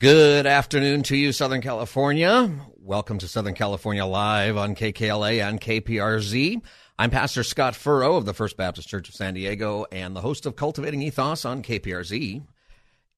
Good afternoon to you, Southern California. Welcome to Southern California Live on KKLA and KPRZ. I'm Pastor Scott Furrow of the First Baptist Church of San Diego and the host of Cultivating Ethos on KPRZ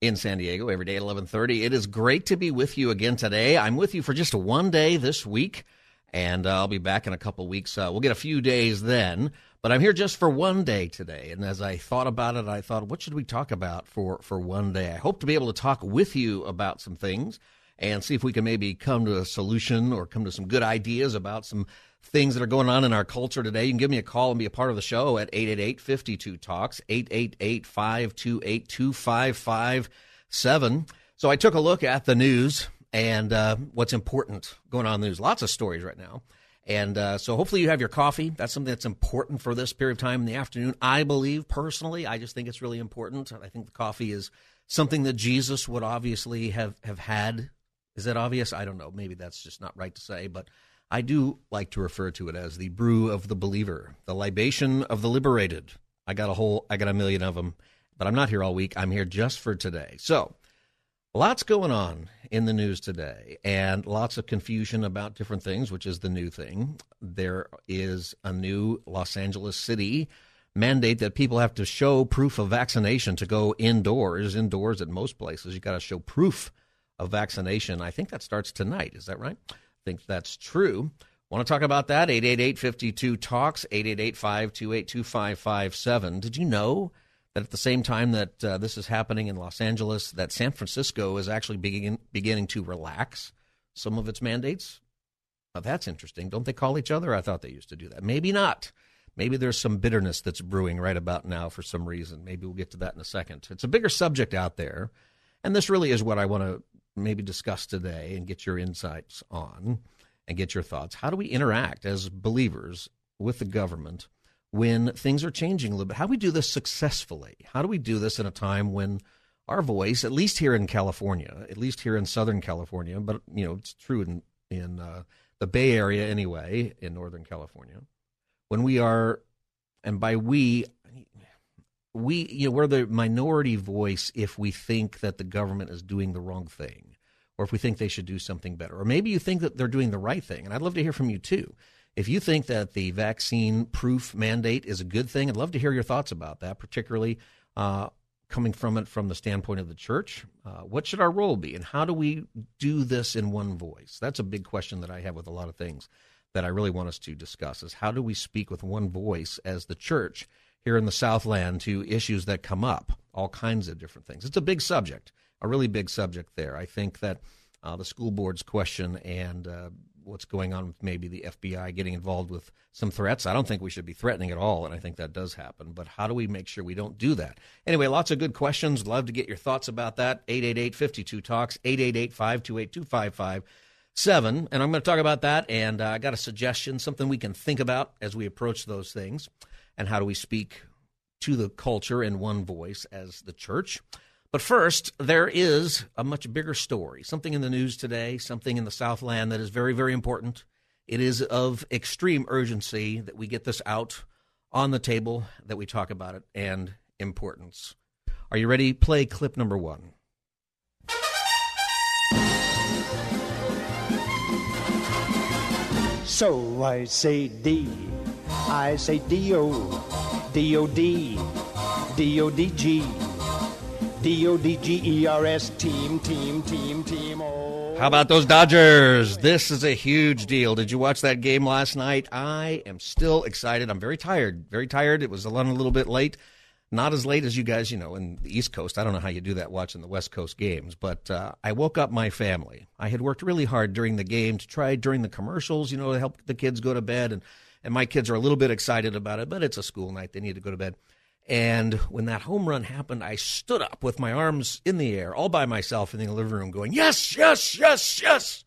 in San Diego every day at 11:30. It is great to be with you again today. I'm with you for just one day this week, and uh, I'll be back in a couple weeks. Uh, we'll get a few days then. But I'm here just for one day today. And as I thought about it, I thought, what should we talk about for, for one day? I hope to be able to talk with you about some things and see if we can maybe come to a solution or come to some good ideas about some things that are going on in our culture today. You can give me a call and be a part of the show at 888 52 Talks, 888 528 2557. So I took a look at the news and uh, what's important going on in the news. Lots of stories right now. And uh, so hopefully you have your coffee. That's something that's important for this period of time in the afternoon. I believe personally, I just think it's really important. I think the coffee is something that Jesus would obviously have, have had. Is that obvious? I don't know. Maybe that's just not right to say, but I do like to refer to it as the brew of the believer, the libation of the liberated. I got a whole, I got a million of them, but I'm not here all week. I'm here just for today. So Lots going on in the news today, and lots of confusion about different things, which is the new thing. There is a new Los Angeles City mandate that people have to show proof of vaccination to go indoors. Indoors at most places, you got to show proof of vaccination. I think that starts tonight. Is that right? I think that's true. Want to talk about that? 888 52 Talks, 888 528 2557. Did you know that at the same time that uh, this is happening in Los Angeles, that San Francisco is actually begin, beginning to relax some of its mandates. Now, that's interesting. Don't they call each other? I thought they used to do that. Maybe not. Maybe there's some bitterness that's brewing right about now for some reason. Maybe we'll get to that in a second. It's a bigger subject out there. And this really is what I want to maybe discuss today and get your insights on and get your thoughts. How do we interact as believers with the government? When things are changing a little bit. How do we do this successfully? How do we do this in a time when our voice, at least here in California, at least here in Southern California, but you know it's true in in uh, the Bay Area anyway, in Northern California, when we are, and by we, we you know we're the minority voice if we think that the government is doing the wrong thing, or if we think they should do something better, or maybe you think that they're doing the right thing, and I'd love to hear from you too. If you think that the vaccine proof mandate is a good thing, I'd love to hear your thoughts about that, particularly uh, coming from it from the standpoint of the church. Uh, what should our role be, and how do we do this in one voice? That's a big question that I have with a lot of things that I really want us to discuss is how do we speak with one voice as the church here in the Southland to issues that come up, all kinds of different things. It's a big subject, a really big subject there. I think that uh, the school board's question and uh, what's going on with maybe the FBI getting involved with some threats. I don't think we should be threatening at all, and I think that does happen. But how do we make sure we don't do that? Anyway, lots of good questions. Love to get your thoughts about that. 888 52 Talks, 888 528 2557. And I'm going to talk about that. And uh, I got a suggestion, something we can think about as we approach those things. And how do we speak to the culture in one voice as the church? But first, there is a much bigger story, something in the news today, something in the Southland that is very, very important. It is of extreme urgency that we get this out on the table, that we talk about it, and importance. Are you ready? Play clip number one. So I say D, I say D O, D O D, D O D G. D O D G E R S team, team, team, team. Oh. How about those Dodgers? This is a huge deal. Did you watch that game last night? I am still excited. I'm very tired. Very tired. It was a little bit late. Not as late as you guys, you know, in the East Coast. I don't know how you do that watching the West Coast games, but uh, I woke up my family. I had worked really hard during the game to try during the commercials, you know, to help the kids go to bed. And, and my kids are a little bit excited about it, but it's a school night. They need to go to bed. And when that home run happened, I stood up with my arms in the air, all by myself in the living room, going, Yes, yes, yes, yes.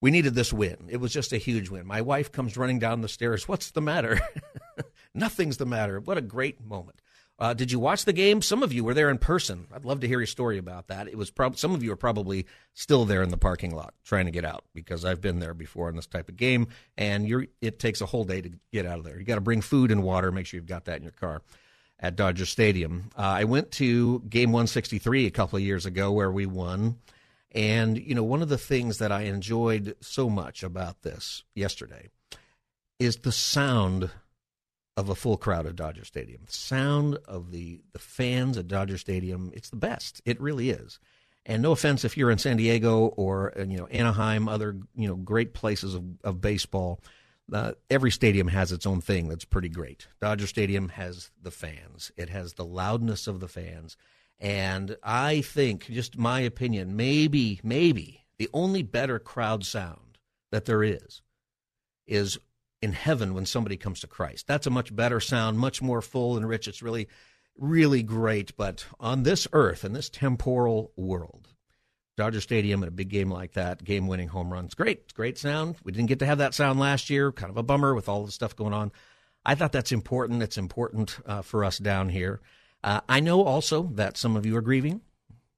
We needed this win. It was just a huge win. My wife comes running down the stairs. What's the matter? Nothing's the matter. What a great moment. Uh, did you watch the game? Some of you were there in person. I'd love to hear your story about that. It was prob- some of you are probably still there in the parking lot trying to get out because I've been there before in this type of game, and you're it takes a whole day to get out of there. You got to bring food and water. Make sure you've got that in your car at Dodger Stadium. Uh, I went to Game 163 a couple of years ago where we won, and you know one of the things that I enjoyed so much about this yesterday is the sound of a full crowd at Dodger Stadium. The sound of the the fans at Dodger Stadium, it's the best. It really is. And no offense if you're in San Diego or uh, you know Anaheim, other you know great places of, of baseball. Uh, every stadium has its own thing that's pretty great. Dodger Stadium has the fans. It has the loudness of the fans. And I think, just my opinion, maybe, maybe the only better crowd sound that there is is in heaven when somebody comes to Christ. That's a much better sound, much more full and rich. It's really, really great. But on this earth, in this temporal world, Dodger Stadium and a big game like that, game winning home runs, great. Great sound. We didn't get to have that sound last year. Kind of a bummer with all the stuff going on. I thought that's important. It's important uh, for us down here. Uh, I know also that some of you are grieving,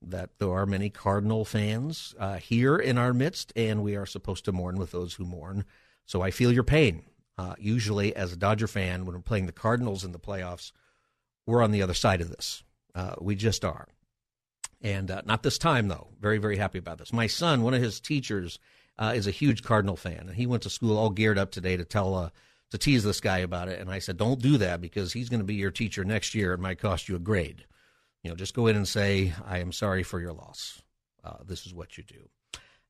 that there are many Cardinal fans uh, here in our midst, and we are supposed to mourn with those who mourn. So I feel your pain. Uh, usually, as a Dodger fan, when we're playing the Cardinals in the playoffs, we're on the other side of this. Uh, we just are. And uh, not this time, though. Very, very happy about this. My son, one of his teachers, uh, is a huge Cardinal fan, and he went to school all geared up today to tell uh, to tease this guy about it. And I said, don't do that because he's going to be your teacher next year. It might cost you a grade. You know, just go in and say, I am sorry for your loss. Uh, this is what you do.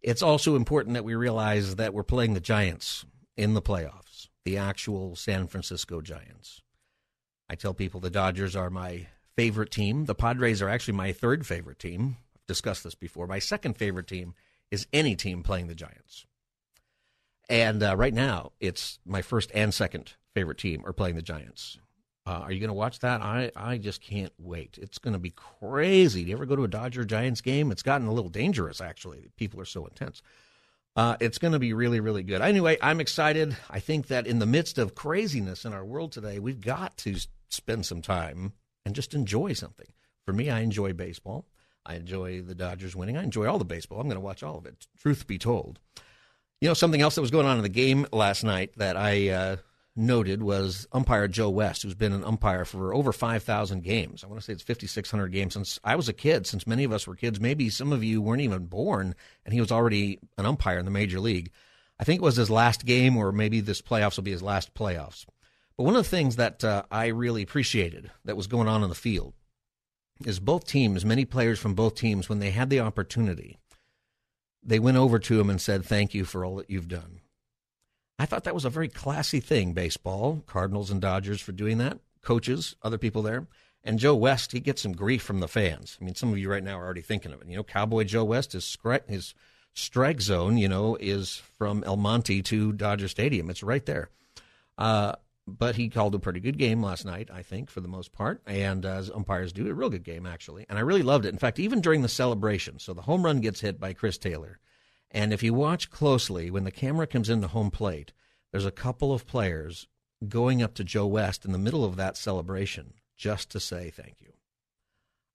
It's also important that we realize that we're playing the Giants in the playoffs, the actual San Francisco Giants. I tell people the Dodgers are my favorite team. The Padres are actually my third favorite team. I've discussed this before. My second favorite team is any team playing the Giants. And uh, right now, it's my first and second favorite team are playing the Giants. Uh, are you going to watch that? I, I just can't wait. It's going to be crazy. Do you ever go to a Dodger Giants game? It's gotten a little dangerous, actually. People are so intense. Uh, it's going to be really, really good. Anyway, I'm excited. I think that in the midst of craziness in our world today, we've got to spend some time and just enjoy something. For me, I enjoy baseball. I enjoy the Dodgers winning. I enjoy all the baseball. I'm going to watch all of it, truth be told. You know, something else that was going on in the game last night that I uh, noted was umpire Joe West, who's been an umpire for over 5,000 games. I want to say it's 5,600 games since I was a kid, since many of us were kids. Maybe some of you weren't even born, and he was already an umpire in the major league. I think it was his last game, or maybe this playoffs will be his last playoffs. But one of the things that uh, I really appreciated that was going on in the field is both teams, many players from both teams, when they had the opportunity, they went over to him and said, Thank you for all that you've done. I thought that was a very classy thing, baseball, Cardinals and Dodgers for doing that, coaches, other people there. And Joe West, he gets some grief from the fans. I mean, some of you right now are already thinking of it. You know, Cowboy Joe West, his, his strike zone, you know, is from El Monte to Dodger Stadium. It's right there. Uh, but he called a pretty good game last night, I think, for the most part, and as umpires do, a real good game actually. And I really loved it. In fact, even during the celebration, so the home run gets hit by Chris Taylor, and if you watch closely, when the camera comes in the home plate, there's a couple of players going up to Joe West in the middle of that celebration just to say thank you.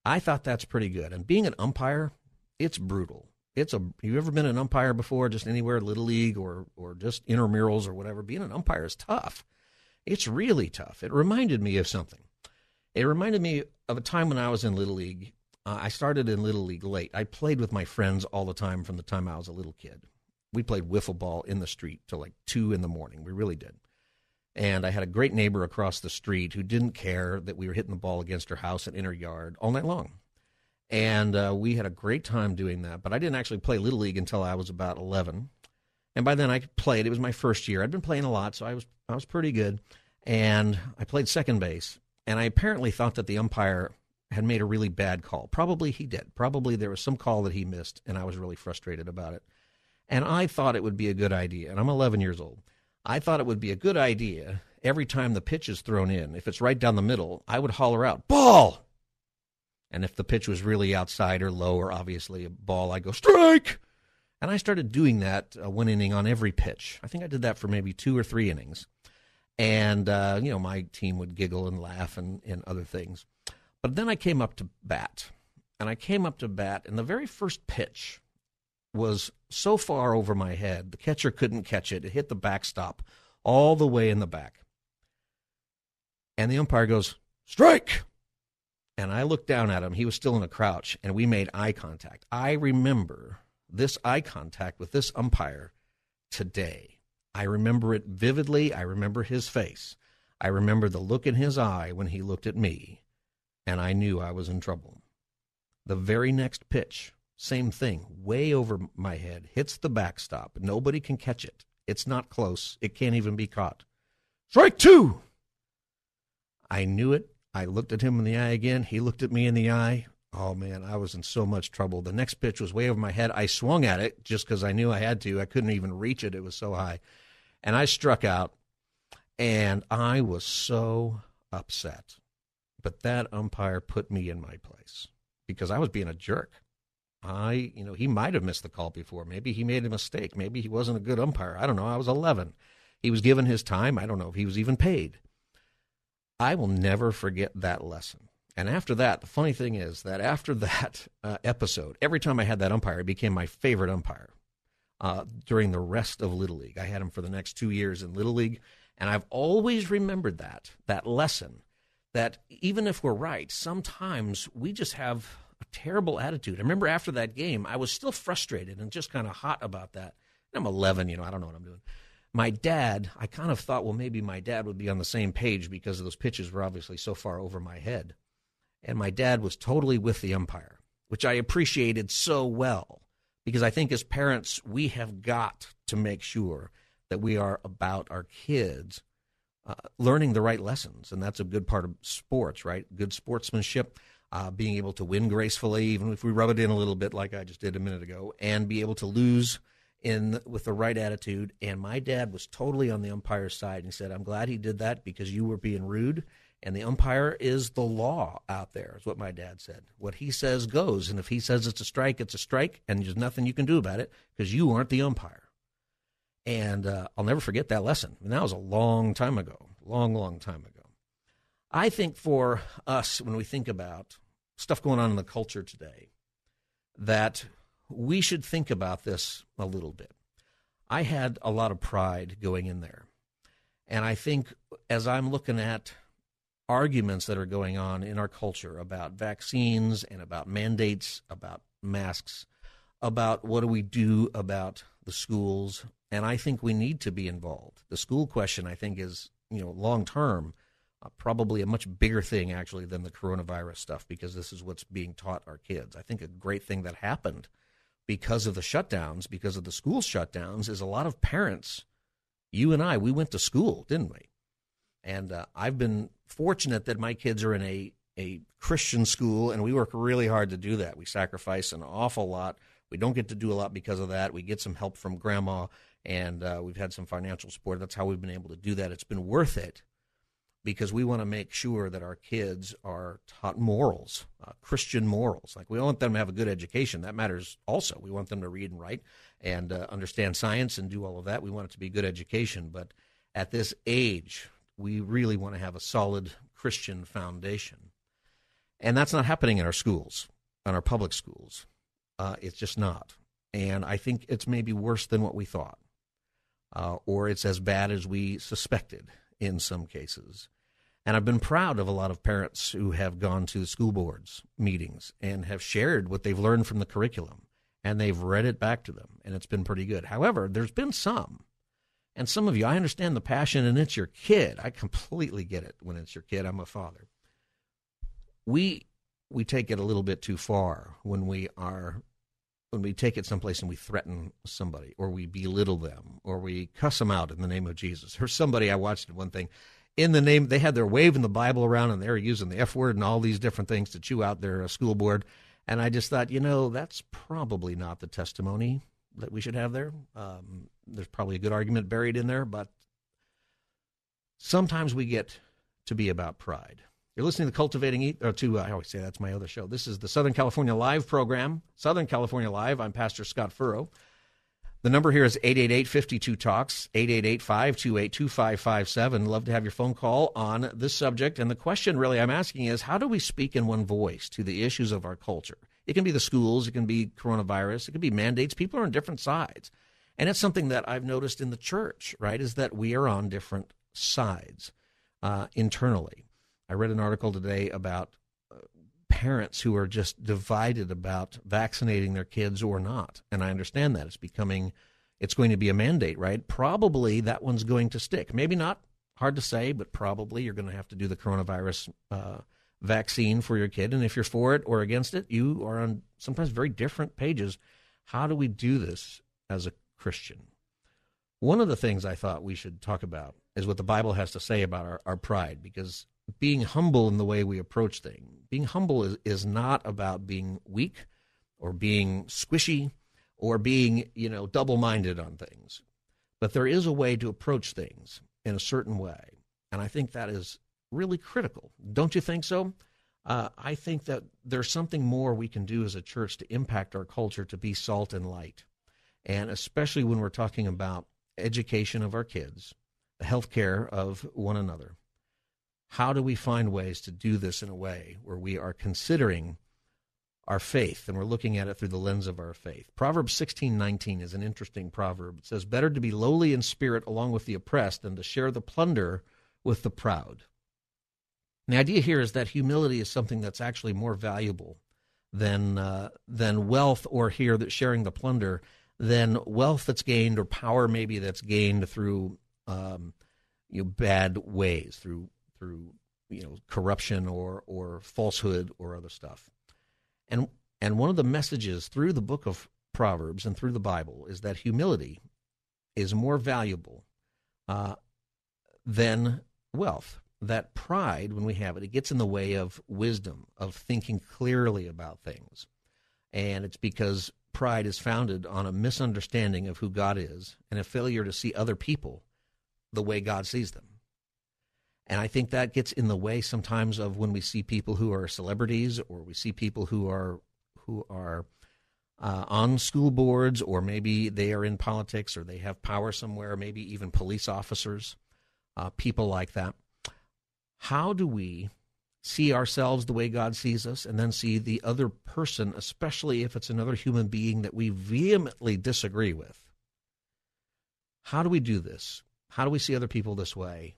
I thought that's pretty good. And being an umpire, it's brutal. It's a you ever been an umpire before, just anywhere, little league or or just intramurals or whatever. Being an umpire is tough it's really tough. It reminded me of something. It reminded me of a time when I was in Little League. Uh, I started in Little League late. I played with my friends all the time from the time I was a little kid. We played wiffle ball in the street till like two in the morning. We really did. And I had a great neighbor across the street who didn't care that we were hitting the ball against her house and in her yard all night long. And uh, we had a great time doing that. But I didn't actually play Little League until I was about 11. And by then I played. It was my first year. I'd been playing a lot, so I was I was pretty good. And I played second base. And I apparently thought that the umpire had made a really bad call. Probably he did. Probably there was some call that he missed, and I was really frustrated about it. And I thought it would be a good idea. And I'm 11 years old. I thought it would be a good idea every time the pitch is thrown in, if it's right down the middle, I would holler out, ball! And if the pitch was really outside or low or obviously a ball, I go, strike! And I started doing that uh, one inning on every pitch. I think I did that for maybe two or three innings. And, uh, you know, my team would giggle and laugh and, and other things. But then I came up to bat. And I came up to bat, and the very first pitch was so far over my head, the catcher couldn't catch it. It hit the backstop all the way in the back. And the umpire goes, strike! And I looked down at him. He was still in a crouch, and we made eye contact. I remember this eye contact with this umpire today. I remember it vividly. I remember his face. I remember the look in his eye when he looked at me, and I knew I was in trouble. The very next pitch, same thing, way over my head, hits the backstop. Nobody can catch it. It's not close. It can't even be caught. Strike two! I knew it. I looked at him in the eye again. He looked at me in the eye. Oh man, I was in so much trouble. The next pitch was way over my head. I swung at it just because I knew I had to. I couldn't even reach it. It was so high. And I struck out, and I was so upset. But that umpire put me in my place because I was being a jerk. I, you know, he might have missed the call before. Maybe he made a mistake. Maybe he wasn't a good umpire. I don't know. I was 11. He was given his time. I don't know if he was even paid. I will never forget that lesson. And after that, the funny thing is that after that uh, episode, every time I had that umpire, he became my favorite umpire uh, during the rest of Little League. I had him for the next two years in Little League. And I've always remembered that, that lesson, that even if we're right, sometimes we just have a terrible attitude. I remember after that game, I was still frustrated and just kind of hot about that. I'm 11, you know, I don't know what I'm doing. My dad, I kind of thought, well, maybe my dad would be on the same page because those pitches were obviously so far over my head. And my dad was totally with the umpire, which I appreciated so well because I think as parents, we have got to make sure that we are about our kids uh, learning the right lessons. And that's a good part of sports, right? Good sportsmanship uh, being able to win gracefully, even if we rub it in a little bit, like I just did a minute ago, and be able to lose in with the right attitude. And my dad was totally on the umpire's side and said, "I'm glad he did that because you were being rude." And the umpire is the law out there, is what my dad said. What he says goes. And if he says it's a strike, it's a strike, and there's nothing you can do about it because you aren't the umpire. And uh, I'll never forget that lesson. And that was a long time ago, long, long time ago. I think for us, when we think about stuff going on in the culture today, that we should think about this a little bit. I had a lot of pride going in there. And I think as I'm looking at arguments that are going on in our culture about vaccines and about mandates, about masks, about what do we do about the schools, and I think we need to be involved. The school question, I think, is you know long term uh, probably a much bigger thing actually than the coronavirus stuff because this is what's being taught our kids. I think a great thing that happened because of the shutdowns, because of the school shutdowns, is a lot of parents. You and I, we went to school, didn't we? And uh, I've been fortunate that my kids are in a a Christian school, and we work really hard to do that. We sacrifice an awful lot. We don't get to do a lot because of that. We get some help from grandma, and uh, we've had some financial support. That's how we've been able to do that. It's been worth it because we want to make sure that our kids are taught morals, uh, Christian morals. Like we want them to have a good education. That matters also. We want them to read and write and uh, understand science and do all of that. We want it to be good education. But at this age, we really want to have a solid Christian foundation. And that's not happening in our schools, in our public schools. Uh, it's just not. And I think it's maybe worse than what we thought, uh, or it's as bad as we suspected in some cases. And I've been proud of a lot of parents who have gone to school boards meetings and have shared what they've learned from the curriculum and they've read it back to them and it's been pretty good. However, there's been some and some of you, I understand the passion and it's your kid. I completely get it when it's your kid. I'm a father. We we take it a little bit too far when we are when we take it someplace and we threaten somebody or we belittle them or we cuss them out in the name of Jesus. Or somebody I watched one thing in the name, they had their waving the Bible around and they were using the F word and all these different things to chew out their uh, school board. And I just thought, you know, that's probably not the testimony that we should have there. Um, there's probably a good argument buried in there, but sometimes we get to be about pride. You're listening to Cultivating, Eat, or to, uh, I always say that's my other show. This is the Southern California Live program, Southern California Live. I'm Pastor Scott Furrow. The number here is 888-52-TALKS, 888-528-2557. Love to have your phone call on this subject. And the question really I'm asking is, how do we speak in one voice to the issues of our culture? It can be the schools, it can be coronavirus, it can be mandates. People are on different sides. And it's something that I've noticed in the church, right, is that we are on different sides uh, internally. I read an article today about uh, parents who are just divided about vaccinating their kids or not. And I understand that. It's becoming, it's going to be a mandate, right? Probably that one's going to stick. Maybe not, hard to say, but probably you're going to have to do the coronavirus uh, vaccine for your kid. And if you're for it or against it, you are on sometimes very different pages. How do we do this as a Christian? One of the things I thought we should talk about is what the Bible has to say about our, our pride, because being humble in the way we approach things, being humble is, is not about being weak or being squishy or being, you know, double minded on things. But there is a way to approach things in a certain way. And I think that is really critical. Don't you think so? Uh, I think that there's something more we can do as a church to impact our culture to be salt and light. And especially when we're talking about education of our kids, the health care of one another. How do we find ways to do this in a way where we are considering our faith and we're looking at it through the lens of our faith? Proverbs 16:19 is an interesting proverb. It says, "Better to be lowly in spirit along with the oppressed than to share the plunder with the proud." And the idea here is that humility is something that's actually more valuable than uh, than wealth or here that sharing the plunder than wealth that's gained or power maybe that's gained through um, you know, bad ways, through through you know corruption or or falsehood or other stuff. And and one of the messages through the book of Proverbs and through the Bible is that humility is more valuable uh, than wealth. That pride, when we have it, it gets in the way of wisdom, of thinking clearly about things. And it's because pride is founded on a misunderstanding of who God is and a failure to see other people the way God sees them. And I think that gets in the way sometimes of when we see people who are celebrities or we see people who are who are uh, on school boards or maybe they are in politics or they have power somewhere, maybe even police officers, uh, people like that. How do we see ourselves the way God sees us, and then see the other person, especially if it's another human being that we vehemently disagree with. How do we do this? How do we see other people this way?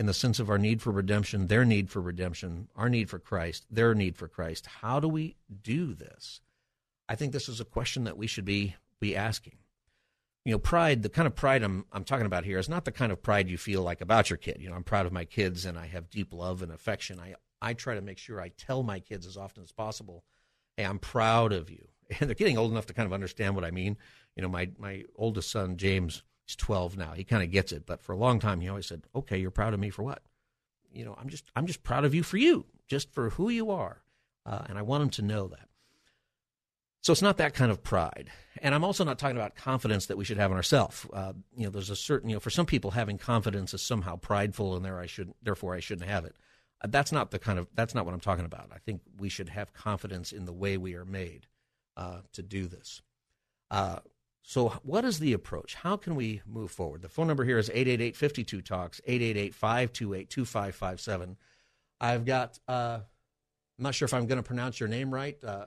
In the sense of our need for redemption, their need for redemption, our need for Christ, their need for Christ. How do we do this? I think this is a question that we should be be asking. You know, pride, the kind of pride I'm I'm talking about here is not the kind of pride you feel like about your kid. You know, I'm proud of my kids and I have deep love and affection. I I try to make sure I tell my kids as often as possible, "Hey, I'm proud of you." And they're getting old enough to kind of understand what I mean. You know, my my oldest son James, he's 12 now. He kind of gets it, but for a long time he always said, "Okay, you're proud of me for what?" You know, I'm just I'm just proud of you for you, just for who you are, uh, and I want him to know that. So it's not that kind of pride. And I'm also not talking about confidence that we should have in ourselves. Uh, you know, there's a certain, you know, for some people having confidence is somehow prideful and there I should therefore I shouldn't have it. Uh, that's not the kind of that's not what I'm talking about. I think we should have confidence in the way we are made uh, to do this. So, what is the approach? How can we move forward? The phone number here is 888 52 Talks, 888 528 2557. I've got, uh, I'm not sure if I'm going to pronounce your name right, uh,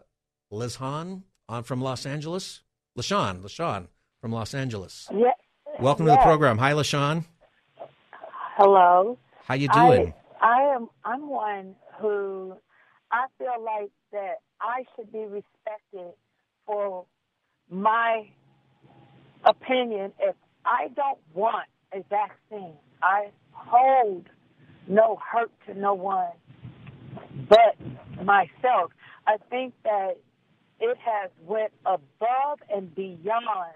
Liz Hahn on from Los Angeles. LaShawn, LaShawn from Los Angeles. Yeah. Welcome yes. to the program. Hi, LaShawn. Hello. How you doing? I, I am I'm one who I feel like that I should be respected for my opinion if I don't want a vaccine. I hold no hurt to no one but myself. I think that it has went above and beyond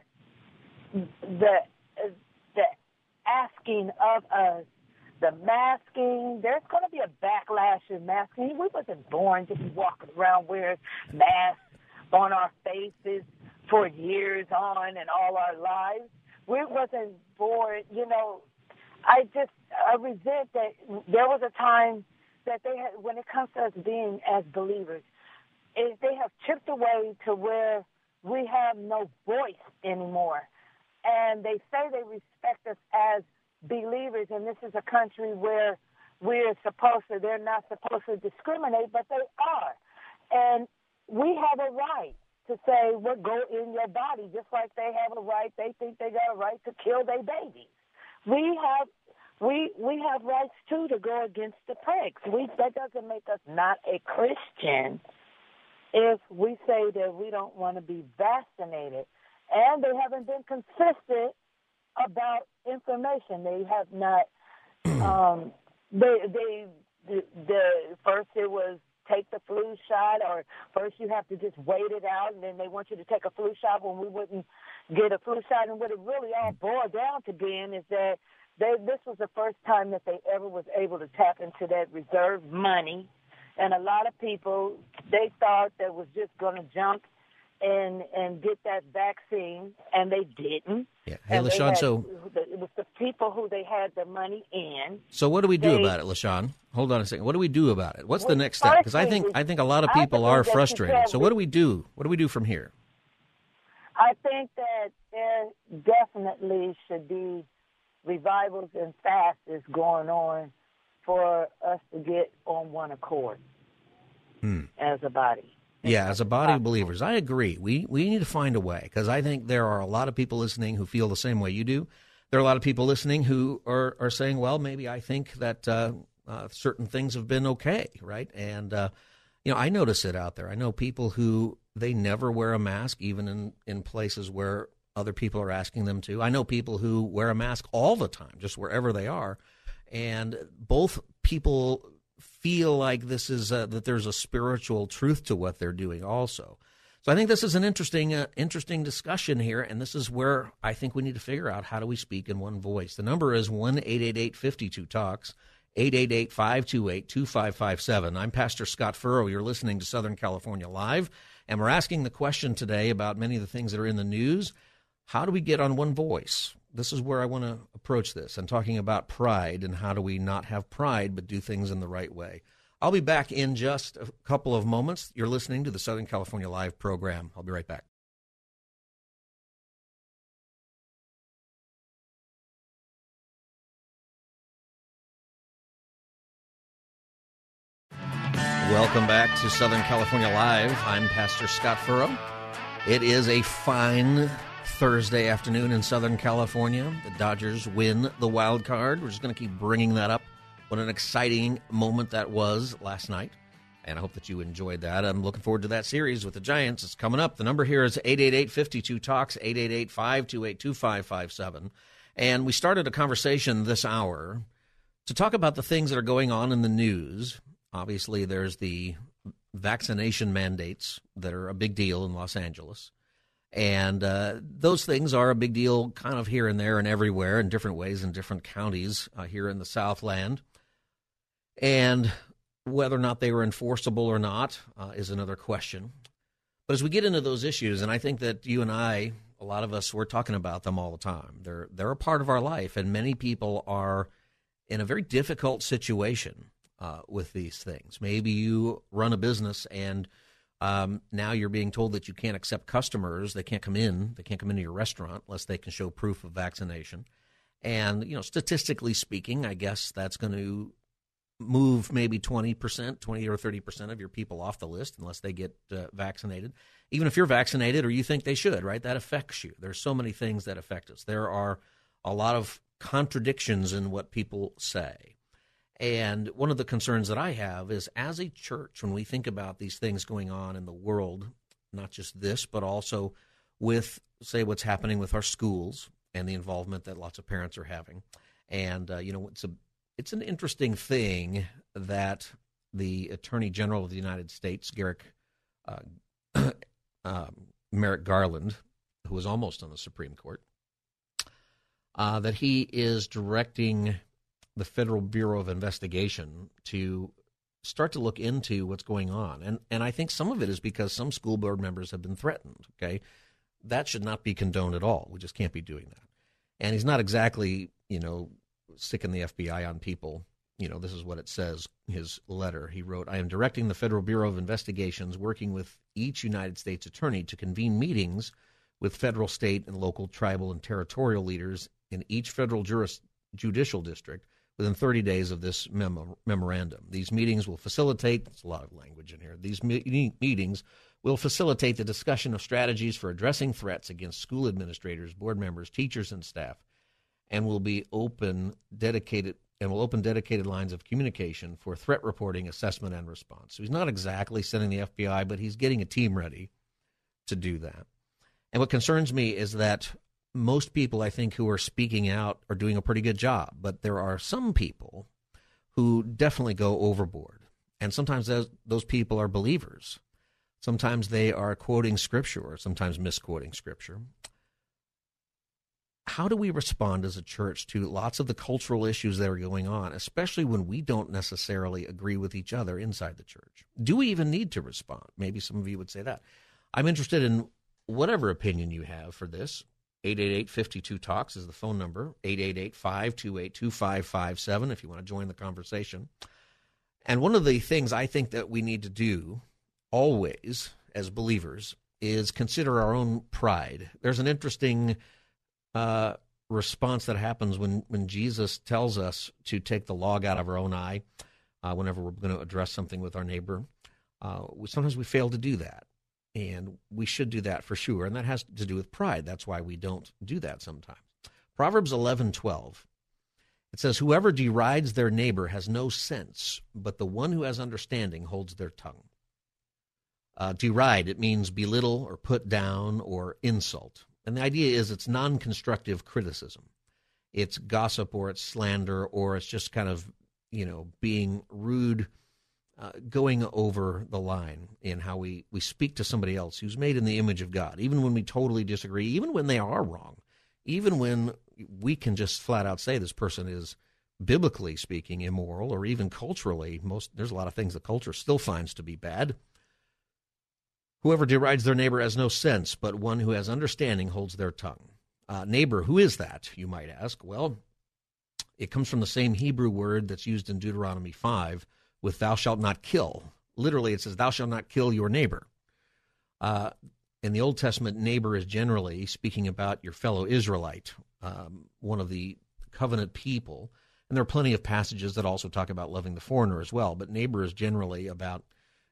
the the asking of us the masking. There's going to be a backlash in masking. We wasn't born to be walking around wearing masks on our faces for years on and all our lives. We wasn't born, you know. I just I resent that there was a time that they had when it comes to us being as believers, it, they have chipped away to where we have no voice anymore. And they say they respect us as believers, and this is a country where we're supposed to, they're not supposed to discriminate, but they are. And we have a right to say what go in your body, just like they have a right, they think they got a right to kill their babies. We have we we have rights too to go against the pricks. We that doesn't make us not a Christian if we say that we don't want to be vaccinated. And they haven't been consistent about information. They have not um they they the, the first it was take the flu shot or first you have to just wait it out and then they want you to take a flu shot when we wouldn't get a flu shot. And what it really all boiled down to being is that they this was the first time that they ever was able to tap into that reserve money. And a lot of people they thought that was just going to jump and and get that vaccine and they didn't. Yeah. Hey and lashawn had, so it was the people who they had the money in. So what do we do they, about it lashawn? Hold on a second. What do we do about it? What's the next step? because i think i think a lot of people are frustrated. so what do we do? What do we do from here? I think that there definitely should be revivals and fasts going on for us to get on one accord hmm. as a body. Yeah, as a body of believers, I agree. We we need to find a way because I think there are a lot of people listening who feel the same way you do. There are a lot of people listening who are are saying, "Well, maybe I think that uh, uh, certain things have been okay, right?" And uh, you know, I notice it out there. I know people who they never wear a mask, even in in places where other people are asking them to. I know people who wear a mask all the time, just wherever they are, and both people feel like this is a, that there's a spiritual truth to what they're doing also. So I think this is an interesting uh, interesting discussion here, and this is where I think we need to figure out how do we speak in one voice. The number is one eight eight eight fifty two talks. 888-528-2557. I'm Pastor Scott Furrow. You're listening to Southern California Live, and we're asking the question today about many of the things that are in the news. How do we get on one voice? This is where I want to approach this. I'm talking about pride and how do we not have pride but do things in the right way. I'll be back in just a couple of moments. You're listening to the Southern California Live program. I'll be right back. Welcome back to Southern California Live. I'm Pastor Scott Furrow. It is a fine Thursday afternoon in Southern California. The Dodgers win the wild card. We're just going to keep bringing that up. What an exciting moment that was last night. And I hope that you enjoyed that. I'm looking forward to that series with the Giants. It's coming up. The number here is 888 52 Talks, 888 528 2557. And we started a conversation this hour to talk about the things that are going on in the news. Obviously, there's the vaccination mandates that are a big deal in Los Angeles. And uh, those things are a big deal kind of here and there and everywhere in different ways in different counties uh, here in the Southland. And whether or not they were enforceable or not uh, is another question. But as we get into those issues, and I think that you and I, a lot of us, we're talking about them all the time. They're they're a part of our life, and many people are in a very difficult situation uh, with these things. Maybe you run a business and um, now you're being told that you can't accept customers. They can't come in. They can't come into your restaurant unless they can show proof of vaccination. And, you know, statistically speaking, I guess that's going to move maybe 20%, 20 or 30% of your people off the list unless they get uh, vaccinated. Even if you're vaccinated or you think they should, right? That affects you. There's so many things that affect us. There are a lot of contradictions in what people say. And one of the concerns that I have is as a church, when we think about these things going on in the world, not just this, but also with, say, what's happening with our schools and the involvement that lots of parents are having. And, uh, you know, it's, a, it's an interesting thing that the Attorney General of the United States, Garrick, uh, uh, Merrick Garland, who was almost on the Supreme Court, uh, that he is directing the Federal Bureau of Investigation to start to look into what's going on. And and I think some of it is because some school board members have been threatened, okay? That should not be condoned at all. We just can't be doing that. And he's not exactly, you know, sticking the FBI on people. You know, this is what it says. His letter. He wrote, "I am directing the Federal Bureau of Investigations, working with each United States attorney, to convene meetings with federal, state, and local, tribal, and territorial leaders in each federal juris, judicial district." Within 30 days of this memo, memorandum, these meetings will facilitate. There's a lot of language in here. These me- meetings will facilitate the discussion of strategies for addressing threats against school administrators, board members, teachers, and staff, and will be open, dedicated, and will open dedicated lines of communication for threat reporting, assessment, and response. So he's not exactly sending the FBI, but he's getting a team ready to do that. And what concerns me is that most people, I think, who are speaking out are doing a pretty good job, but there are some people who definitely go overboard. And sometimes those, those people are believers Sometimes they are quoting scripture or sometimes misquoting scripture. How do we respond as a church to lots of the cultural issues that are going on, especially when we don't necessarily agree with each other inside the church? Do we even need to respond? Maybe some of you would say that. I'm interested in whatever opinion you have for this. 888 Talks is the phone number, 888 528 2557 if you want to join the conversation. And one of the things I think that we need to do always, as believers, is consider our own pride. There's an interesting uh, response that happens when, when Jesus tells us to take the log out of our own eye uh, whenever we're going to address something with our neighbor. Uh, we, sometimes we fail to do that, and we should do that for sure. And that has to do with pride. That's why we don't do that sometimes. Proverbs eleven twelve. It says, Whoever derides their neighbor has no sense, but the one who has understanding holds their tongue. Uh, deride, it means belittle or put down or insult. And the idea is it's non constructive criticism. It's gossip or it's slander or it's just kind of, you know, being rude, uh, going over the line in how we, we speak to somebody else who's made in the image of God, even when we totally disagree, even when they are wrong, even when we can just flat out say this person is biblically speaking immoral or even culturally most there's a lot of things the culture still finds to be bad Whoever derides their neighbor has no sense, but one who has understanding holds their tongue. Uh, neighbor, who is that, you might ask? Well, it comes from the same Hebrew word that's used in Deuteronomy 5 with thou shalt not kill. Literally, it says, thou shalt not kill your neighbor. Uh, in the Old Testament, neighbor is generally speaking about your fellow Israelite, um, one of the covenant people. And there are plenty of passages that also talk about loving the foreigner as well, but neighbor is generally about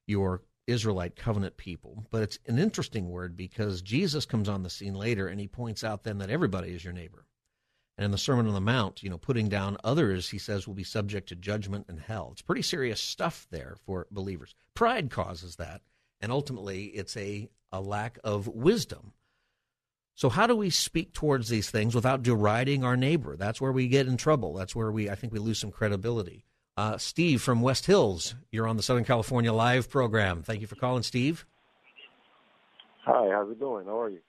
your Israelite covenant people. But it's an interesting word because Jesus comes on the scene later and he points out then that everybody is your neighbor. And in the Sermon on the Mount, you know, putting down others, he says, will be subject to judgment and hell. It's pretty serious stuff there for believers. Pride causes that, and ultimately it's a, a lack of wisdom. So how do we speak towards these things without deriding our neighbor? That's where we get in trouble. That's where we I think we lose some credibility. Uh, Steve from West Hills, you're on the Southern California Live program. Thank you for calling, Steve. Hi, how's it going? How are you?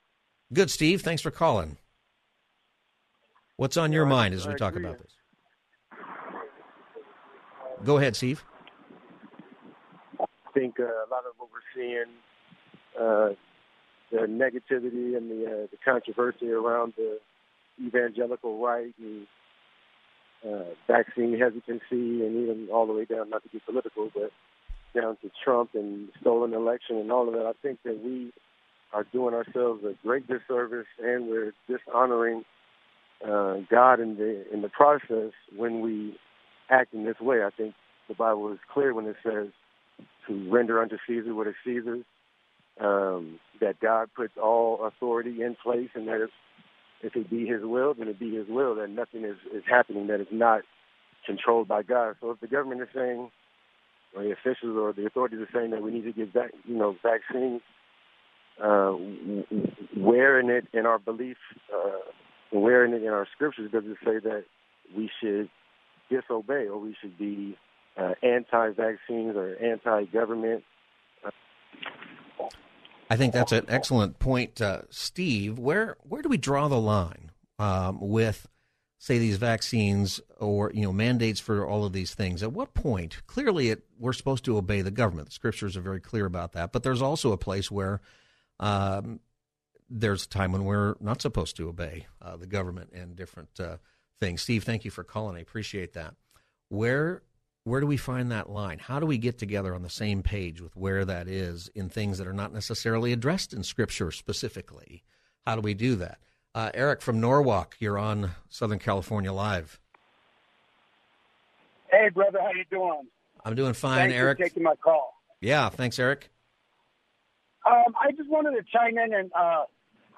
Good, Steve. Thanks for calling. What's on your I, mind as I we talk about this? Go ahead, Steve. I think uh, a lot of what we're seeing, uh, the negativity and the, uh, the controversy around the evangelical right and uh, vaccine hesitancy, and even all the way down, not to be political, but down to Trump and stolen election and all of that. I think that we are doing ourselves a great disservice, and we're dishonoring uh, God in the in the process when we act in this way. I think the Bible is clear when it says to render unto Caesar what is Caesar's. Um, that God puts all authority in place, and that if if it be His will, then it be His will. That nothing is is happening that is not controlled by God. So if the government is saying, or the officials or the authorities are saying that we need to get back, you know, vaccines, uh, where in it in our belief, uh, where in in our scriptures does it say that we should disobey or we should be uh, anti-vaccines or anti-government? I think that's an excellent point, uh, Steve. Where where do we draw the line um, with, say, these vaccines or you know mandates for all of these things? At what point? Clearly, it, we're supposed to obey the government. The scriptures are very clear about that. But there's also a place where um, there's a time when we're not supposed to obey uh, the government and different uh, things. Steve, thank you for calling. I appreciate that. Where where do we find that line? How do we get together on the same page with where that is in things that are not necessarily addressed in Scripture specifically? How do we do that? Uh, Eric from Norwalk, you're on Southern California Live. Hey, brother, how you doing? I'm doing fine, Thanks Eric. For taking my call. Yeah, thanks, Eric. Um, I just wanted to chime in, and uh,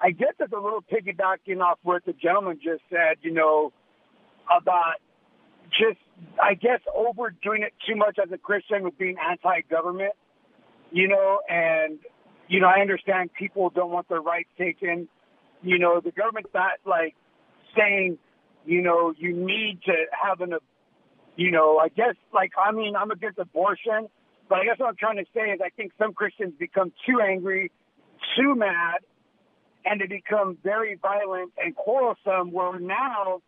I guess it's a little piggybacking off what the gentleman just said. You know, about just, I guess, overdoing it too much as a Christian with being anti-government. You know, and you know, I understand people don't want their rights taken. You know, the government's not like saying, you know, you need to have an, you know, I guess like I mean, I'm against abortion, but I guess what I'm trying to say is I think some Christians become too angry, too mad, and to become very violent and quarrelsome. Where now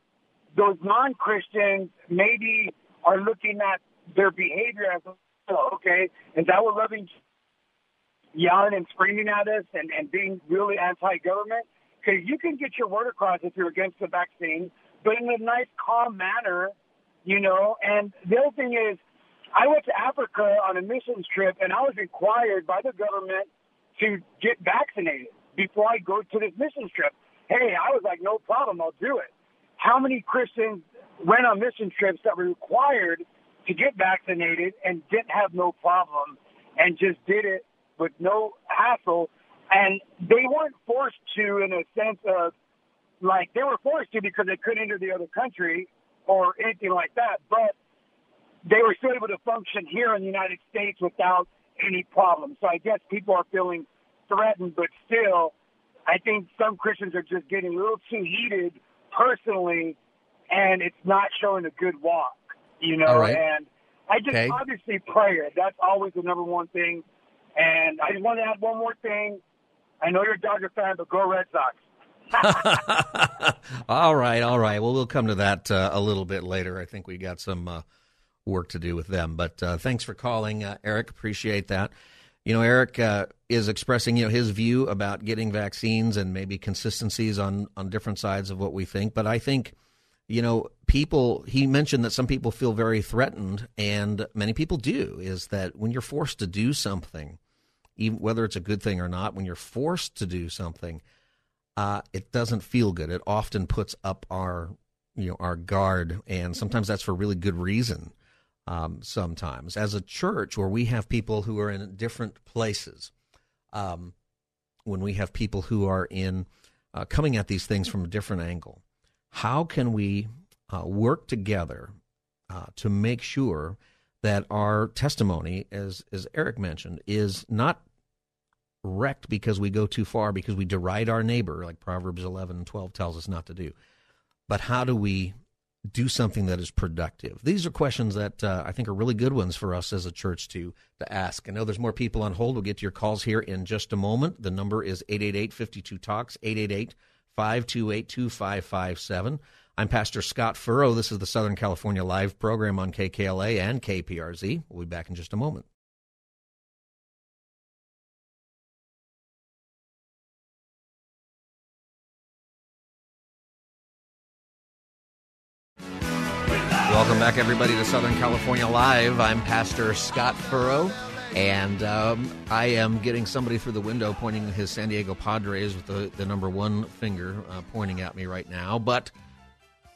those non-Christians maybe are looking at their behavior as oh, okay, is that what loving yelling and screaming at us and, and being really anti-government? Because you can get your word across if you're against the vaccine, but in a nice, calm manner, you know. And the other thing is, I went to Africa on a missions trip, and I was required by the government to get vaccinated before I go to this mission trip. Hey, I was like, no problem, I'll do it. How many Christians went on mission trips that were required to get vaccinated and didn't have no problem and just did it with no hassle? And they weren't forced to in a sense of like they were forced to because they couldn't enter the other country or anything like that, but they were still able to function here in the United States without any problem. So I guess people are feeling threatened, but still, I think some Christians are just getting a little too heated personally, and it's not showing a good walk, you know. Right. And I just Okay. obviously prayer. That's always the number one thing. And I just want to add one more thing. I know you're a Dodger fan, but go Red Sox. all right, all right. Well, we'll come to that uh, a little bit later. I think we got some uh, work to do with them. But uh, thanks for calling, uh, Eric. Appreciate that. You know, Eric uh, is expressing you know his view about getting vaccines and maybe consistencies on on different sides of what we think. But I think you know people. He mentioned that some people feel very threatened, and many people do. Is that when you're forced to do something, even whether it's a good thing or not, when you're forced to do something uh, it doesn't feel good. It often puts up our you know our guard, and sometimes that's for really good reason. Um, sometimes, as a church where we have people who are in different places, um, when we have people who are in uh, coming at these things from a different angle, how can we uh, work together uh, to make sure that our testimony, as as Eric mentioned, is not wrecked because we go too far because we deride our neighbor like proverbs 11 and 12 tells us not to do but how do we do something that is productive. These are questions that uh, i think are really good ones for us as a church to to ask. I know there's more people on hold. We'll get to your calls here in just a moment. The number is 888-52 talks 888-528-2557 i'm pastor scott furrow. This is the southern california live program on kkla and kprz we'll be back in just a moment Welcome back, everybody, to Southern California Live. I'm Pastor Scott Furrow, and um, I am getting somebody through the window pointing his San Diego Padres with the, the number one finger uh, pointing at me right now. But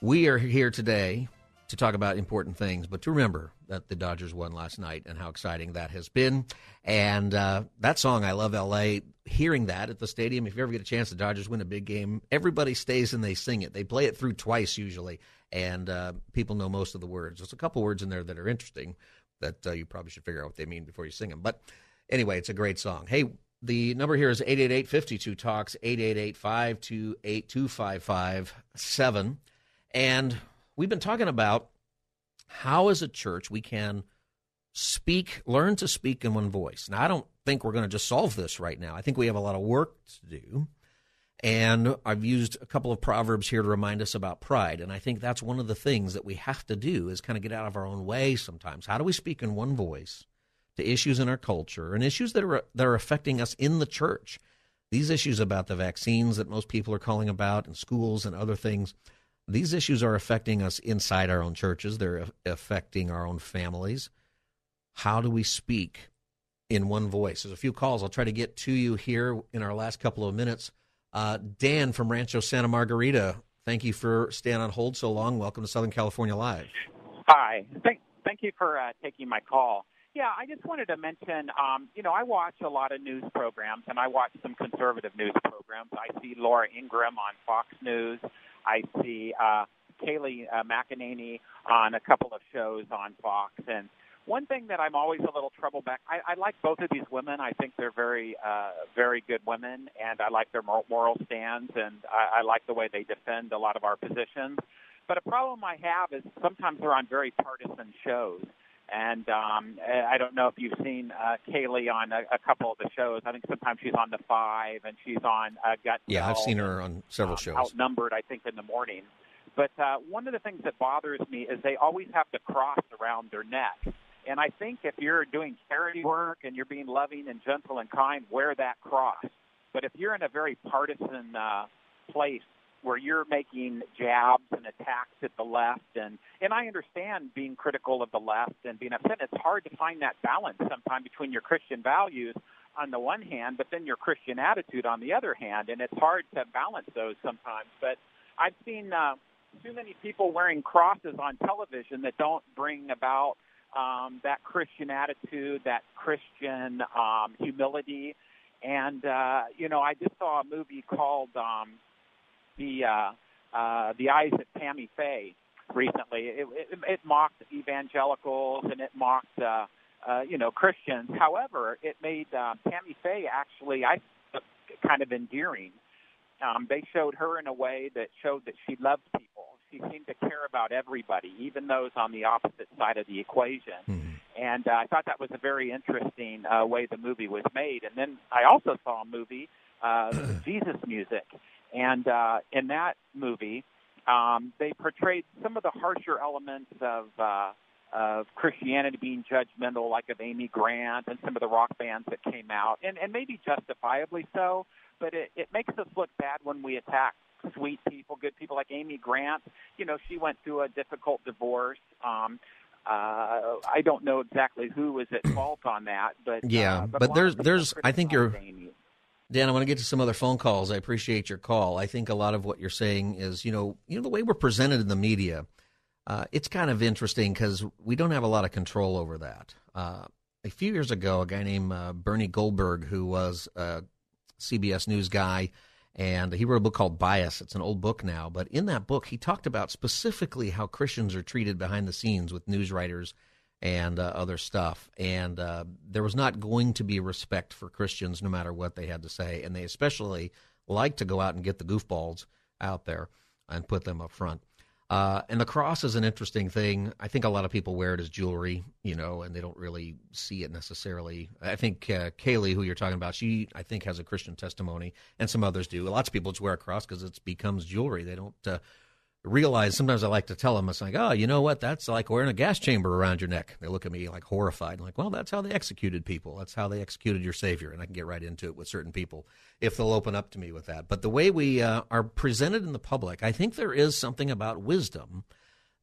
we are here today to talk about important things, but to remember that the Dodgers won last night and how exciting that has been. And uh, that song, I Love LA, hearing that at the stadium, if you ever get a chance, the Dodgers win a big game, everybody stays and they sing it. They play it through twice usually, and uh, people know most of the words. There's a couple words in there that are interesting that uh, you probably should figure out what they mean before you sing them. But anyway, it's a great song. Hey, the number here is 888 52 Talks, 888 528 2557. And we've been talking about how, as a church, we can speak, learn to speak in one voice. Now, I don't think we're going to just solve this right now. I think we have a lot of work to do. And I've used a couple of proverbs here to remind us about pride. And I think that's one of the things that we have to do is kind of get out of our own way sometimes. How do we speak in one voice to issues in our culture and issues that are that are affecting us in the church? These issues about the vaccines that most people are calling about in schools and other things these issues are affecting us inside our own churches, they're affecting our own families. How do we speak in one voice? There's a few calls. I'll try to get to you here in our last couple of minutes. Uh, Dan from Rancho Santa Margarita, thank you for staying on hold so long. Welcome to Southern California Live. Hi. Thank, thank you for uh, taking my call. Yeah, I just wanted to mention, um, you know, I watch a lot of news programs, and I watch some conservative news programs. I see Laura Ingraham on Fox News. I see uh, Kayleigh uh, McEnany on a couple of shows on Fox. And one thing that I'm always a little troubled back, I, I like both of these women. I think they're very, uh, very good women, and I like their moral stands, and I, I like the way they defend a lot of our positions. But a problem I have is sometimes they're on very partisan shows. And um, I don't know if you've seen uh, Kayleigh on a, a couple of the shows. I think sometimes she's on the five, and she's on uh, Gut. Yeah, I've seen her on several um, shows. Outnumbered, I think, in the morning. But uh, one of the things that bothers me is they always have to cross around their neck. And I think if you're doing charity work and you're being loving and gentle and kind, wear that cross. But if you're in a very partisan uh, place where you're making jabs and attacks at the left and and I understand being critical of the left and being upset. It's hard to find that balance sometimes between your Christian values on the one hand, but then your Christian attitude on the other hand, and it's hard to balance those sometimes. But I've seen uh, too many people wearing crosses on television that don't bring about um, that Christian attitude, that Christian um, humility. And uh, you know, I just saw a movie called um, the uh, uh, the eyes of Tammy Faye recently. It, it, it mocked evangelicals and it mocked uh, uh, you know Christians. However, it made uh, Tammy Faye actually I kind of endearing. Um, they showed her in a way that showed that she loved people. She seemed to care about everybody, even those on the opposite side of the equation. Mm-hmm. And uh, I thought that was a very interesting uh, way the movie was made. And then I also saw a movie, uh, Jesus Music, and uh, in that movie, um, they portrayed some of the harsher elements of uh, of Christianity being judgmental, like of Amy Grant and some of the rock bands that came out, and, and maybe justifiably so. But it, it makes us look bad when we attack sweet people, good people like Amy Grant. You know, she went through a difficult divorce. Um, uh, I don't know exactly who was at fault on that, but yeah, uh, but, but, there's there's I think you're Amy. Dan, I want to get to some other phone calls. I appreciate your call. I think a lot of what you're saying is, you know, you know the way we're presented in the media. Uh, it's kind of interesting because we don't have a lot of control over that. Uh, a few years ago, a guy named uh, Bernie Goldberg, who was a CBS News guy, and he wrote a book called Bias. It's an old book now, but in that book, he talked about specifically how Christians are treated behind the scenes with news writers and uh, other stuff. And uh, there was not going to be respect for Christians no matter what they had to say. And they especially like to go out and get the goofballs out there and put them up front. Uh, and the cross is an interesting thing. I think a lot of people wear it as jewelry, you know, and they don't really see it necessarily. I think uh, Kayleigh, who you're talking about, she I think has a Christian testimony, and some others do. Lots of people just wear a cross because it becomes jewelry. They don't uh, realize sometimes I like to tell them, it's like, oh, you know what? That's like wearing a gas chamber around your neck. They look at me like horrified. I'm like, well, that's how they executed people. That's how they executed your Savior. And I can get right into it with certain people if they'll open up to me with that. But the way we uh, are presented in the public, I think there is something about wisdom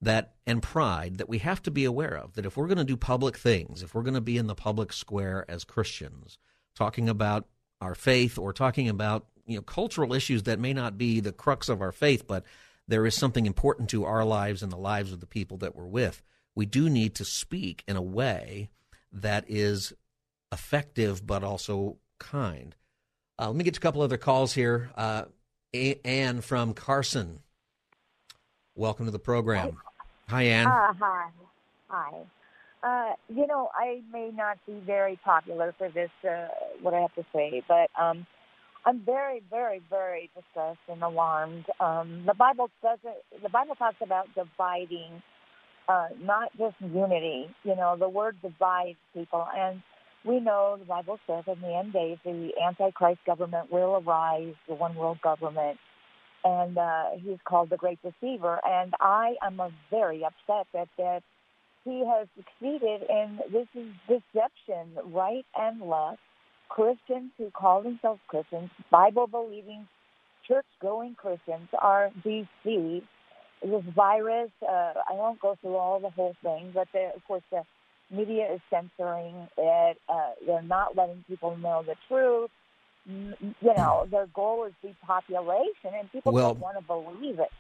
that and pride that we have to be aware of. That if we're going to do public things, if we're going to be in the public square as Christians, talking about our faith or talking about you know cultural issues that may not be the crux of our faith, but there is something important to our lives and the lives of the people that we're with, we do need to speak in a way that is effective but also kind. Uh, let me get to a couple other calls here. Uh, Anne from Carson, welcome to the program. Hi, Anne. Uh, hi. Hi. Uh, you know, I may not be very popular for this, uh, what I have to say, but um, I'm very, very, very distressed and alarmed. Um, the Bible doesn't. The Bible talks about dividing, uh, not just unity. You know, the word divides people, and we know the Bible says in the end days the Antichrist government will arise, the one world government, and uh, he's called the Great Deceiver. And I am very upset that that he has succeeded in this is deception, right and left Christians who call themselves Christians, Bible believing, church going Christians are deceived. this virus. Uh, I won't go through all the whole thing, but the, of course the media is censoring it. Uh, they're not letting people know the truth. You know, their goal is depopulation, and people Well- don't want to believe it.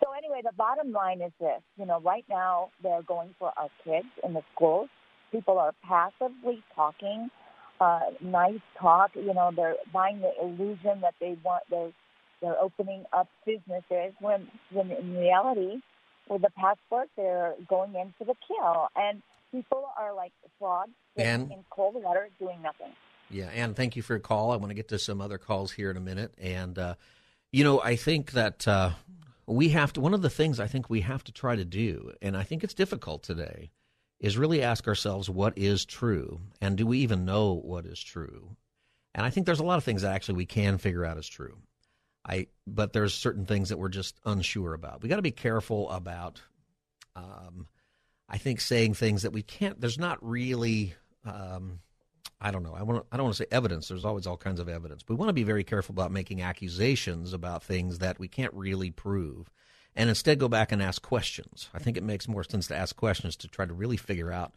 So anyway, the bottom line is this: you know, right now they're going for our kids in the schools. People are passively talking, uh, nice talk. You know, they're buying the illusion that they want. They're they're opening up businesses when when in reality, with the passport, they're going in for the kill, and people are like frogs And- in cold water doing nothing. Yeah, and thank you for your call. I want to get to some other calls here in a minute. And, uh, you know, I think that uh, we have to, one of the things I think we have to try to do, and I think it's difficult today, is really ask ourselves what is true and do we even know what is true? And I think there's a lot of things that actually we can figure out as true. I, but there's certain things that we're just unsure about. We got to be careful about, um, I think, saying things that we can't. There's not really, um, I don't know. I want. I don't want to say evidence. There's always all kinds of evidence. But we want to be very careful about making accusations about things that we can't really prove, and instead go back and ask questions. I think it makes more sense to ask questions to try to really figure out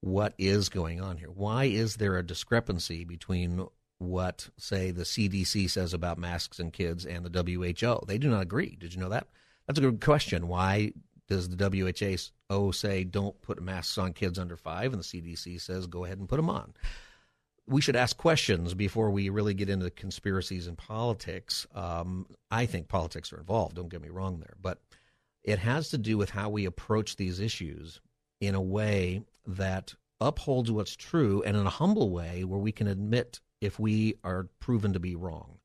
what is going on here. Why is there a discrepancy between what, say, the CDC says about masks and kids and the WHO? They do not agree. Did you know that? That's a good question. Why does the WHO say don't put masks on kids under five, and the CDC says go ahead and put them on? We should ask questions before we really get into conspiracies and politics. Um, I think politics are involved. Don't get me wrong there, but it has to do with how we approach these issues in a way that upholds what's true and in a humble way where we can admit if we are proven to be wrong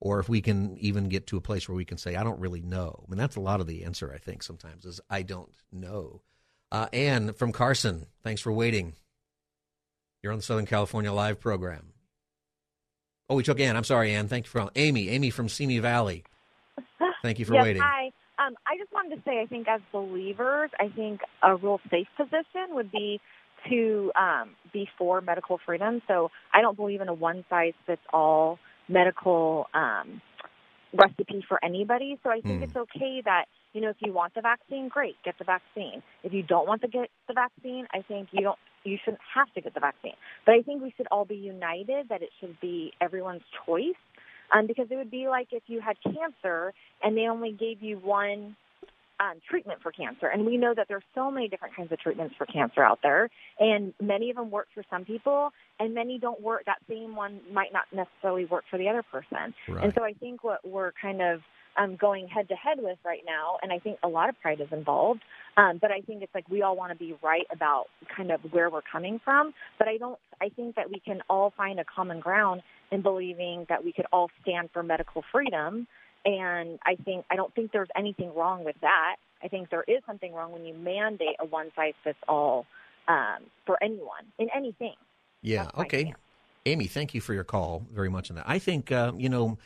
or if we can even get to a place where we can say i don't really know i mean that's a lot of the answer i think sometimes is i don't know uh, anne from carson thanks for waiting you're on the Southern California Live program. Oh, we took Ann. I'm sorry, Ann. Thank you for Amy. Amy from Simi Valley. Thank you for yes, waiting. Hi. Um, I just wanted to say, I think as believers, I think a real safe position would be to um, be for medical freedom. So I don't believe in a one size fits all medical um, recipe for anybody. So I think Hmm. it's okay that you know if you want the vaccine, great, get the vaccine. If you don't want to get the vaccine, I think you don't you shouldn't have to get the vaccine. But I think we should all be united that it should be everyone's choice. Um, because it would be like if you had cancer and they only gave you one um, treatment for cancer. And we know that there's so many different kinds of treatments for cancer out there, and many of them work for some people, and many don't work. That same one might not necessarily work for the other person. Right. And so I think what we're kind of um, going head to head with right now, and I think a lot of pride is involved. Um, but I think it's like we all want to be right about kind of where we're coming from. But I don't. I think that we can all find a common ground in believing that we could all stand for medical freedom. And I think I don't think there's anything wrong with that. I think there is something wrong when you mandate a one size fits all um, for anyone in anything. Yeah. Okay. Amy, thank you for your call very much on that. I think uh, you know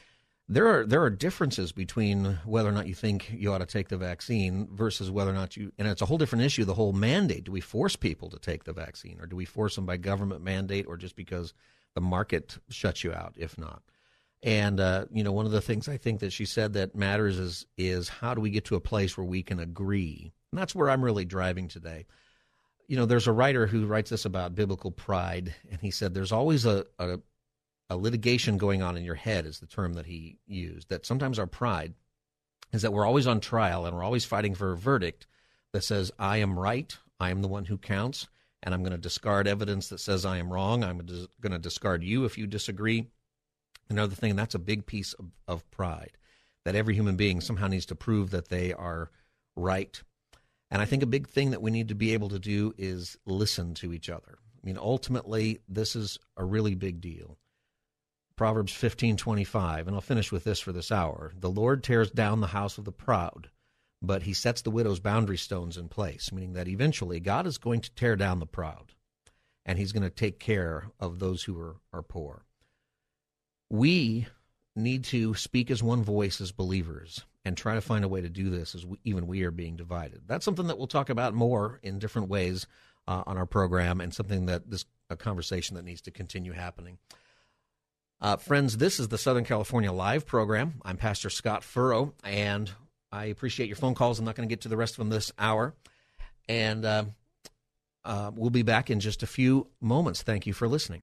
there are there are differences between whether or not you think you ought to take the vaccine versus whether or not you and it's a whole different issue the whole mandate. Do we force people to take the vaccine or do we force them by government mandate or just because the market shuts you out if not? And uh, you know one of the things I think that she said that matters is is how do we get to a place where we can agree? And that's where I'm really driving today. You know, there's a writer who writes this about biblical pride, and he said there's always a, a, a litigation going on in your head, is the term that he used. That sometimes our pride is that we're always on trial and we're always fighting for a verdict that says, I am right, I am the one who counts, and I'm going to discard evidence that says I am wrong. I'm going to discard you if you disagree. Another thing, that's a big piece of, of pride that every human being somehow needs to prove that they are right and I think a big thing that we need to be able to do is listen to each other. I mean, ultimately, this is a really big deal. Proverbs 15:25, and I'll finish with this for this hour. The Lord tears down the house of the proud, but he sets the widow's boundary stones in place, meaning that eventually God is going to tear down the proud, and he's going to take care of those who are, are poor. We need to speak as one voice as believers and try to find a way to do this as we, even we are being divided. That's something that we'll talk about more in different ways uh, on our program, and something that this a conversation that needs to continue happening. Uh, friends, this is the Southern California Live program. I'm Pastor Scott Furrow, and I appreciate your phone calls. I'm not going to get to the rest of them this hour. And uh, uh, we'll be back in just a few moments. Thank you for listening.